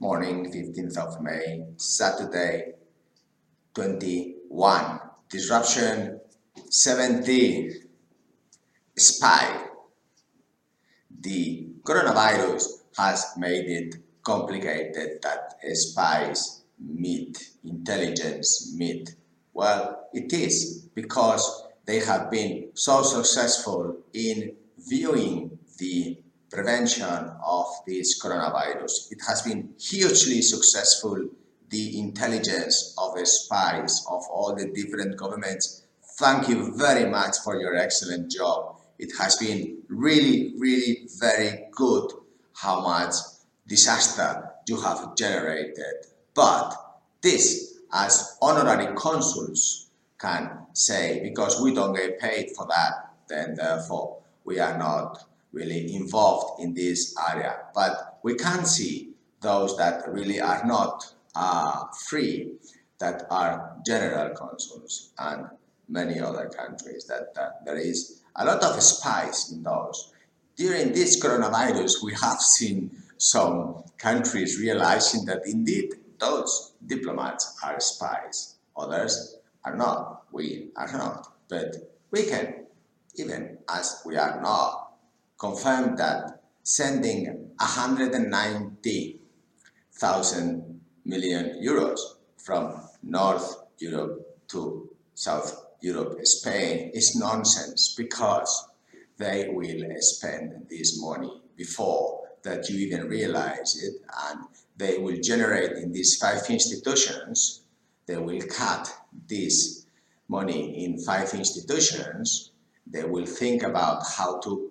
morning, 15th of May, Saturday, 21. Disruption 70. Spy. The coronavirus has made it complicated that spies meet, intelligence meet. Well, it is because they have been so successful in viewing the prevention of this coronavirus. It has been hugely successful, the intelligence of spies of all the different governments. Thank you very much for your excellent job. It has been really, really very good how much disaster you have generated. But this, as honorary consuls, can say, because we don't get paid for that, then therefore we are not really involved in this area. But we can see those that really are not uh, free, that are general consuls and many other countries that, that there is a lot of spies in those. During this coronavirus, we have seen some countries realizing that indeed those diplomats are spies. Others are not. We are not. But we can, even as we are not, confirmed that sending 190,000 million euros from North Europe to South Europe, Spain, is nonsense because they will spend this money before that you even realize it and they will generate in these five institutions, they will cut this money in five institutions, they will think about how to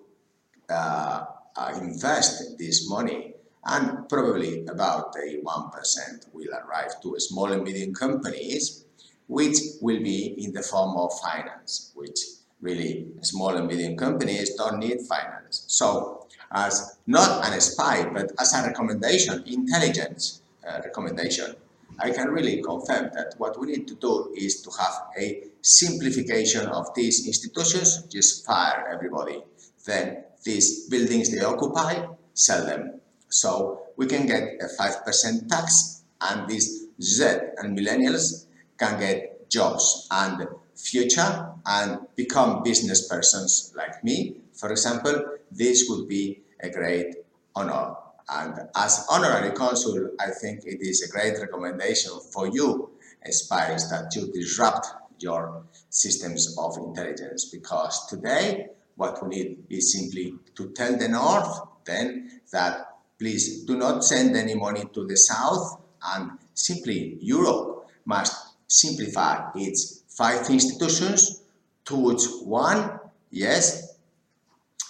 uh, uh, invest this money and probably about a 1% will arrive to small and medium companies which will be in the form of finance which really small and medium companies don't need finance. So as not an spy but as a recommendation intelligence uh, recommendation I can really confirm that what we need to do is to have a simplification of these institutions just fire everybody then these buildings they occupy, sell them. So we can get a 5% tax and these Z and millennials can get jobs and future and become business persons like me. For example, this would be a great honor. And as honorary consul, I think it is a great recommendation for you, spies, that you disrupt your systems of intelligence. Because today what we need is simply to tell the North then that please do not send any money to the South and simply Europe must simplify its five institutions towards one, yes,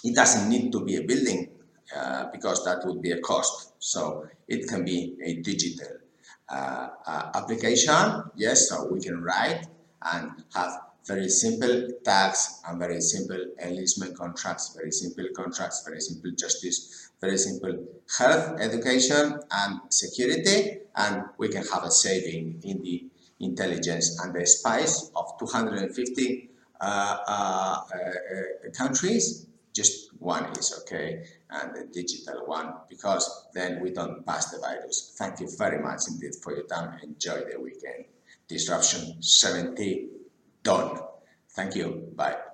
it doesn't need to be a building uh, because that would be a cost. So it can be a digital uh, uh, application, yes, so we can write and have very simple tax and very simple enlistment contracts, very simple contracts, very simple justice, very simple health, education and security and we can have a saving in the intelligence and the spies of 250 uh, uh, uh, countries, just one is okay and the digital one because then we don't pass the virus. Thank you very much indeed for your time. Enjoy the weekend. Disruption 70 done. Thank you. Bye.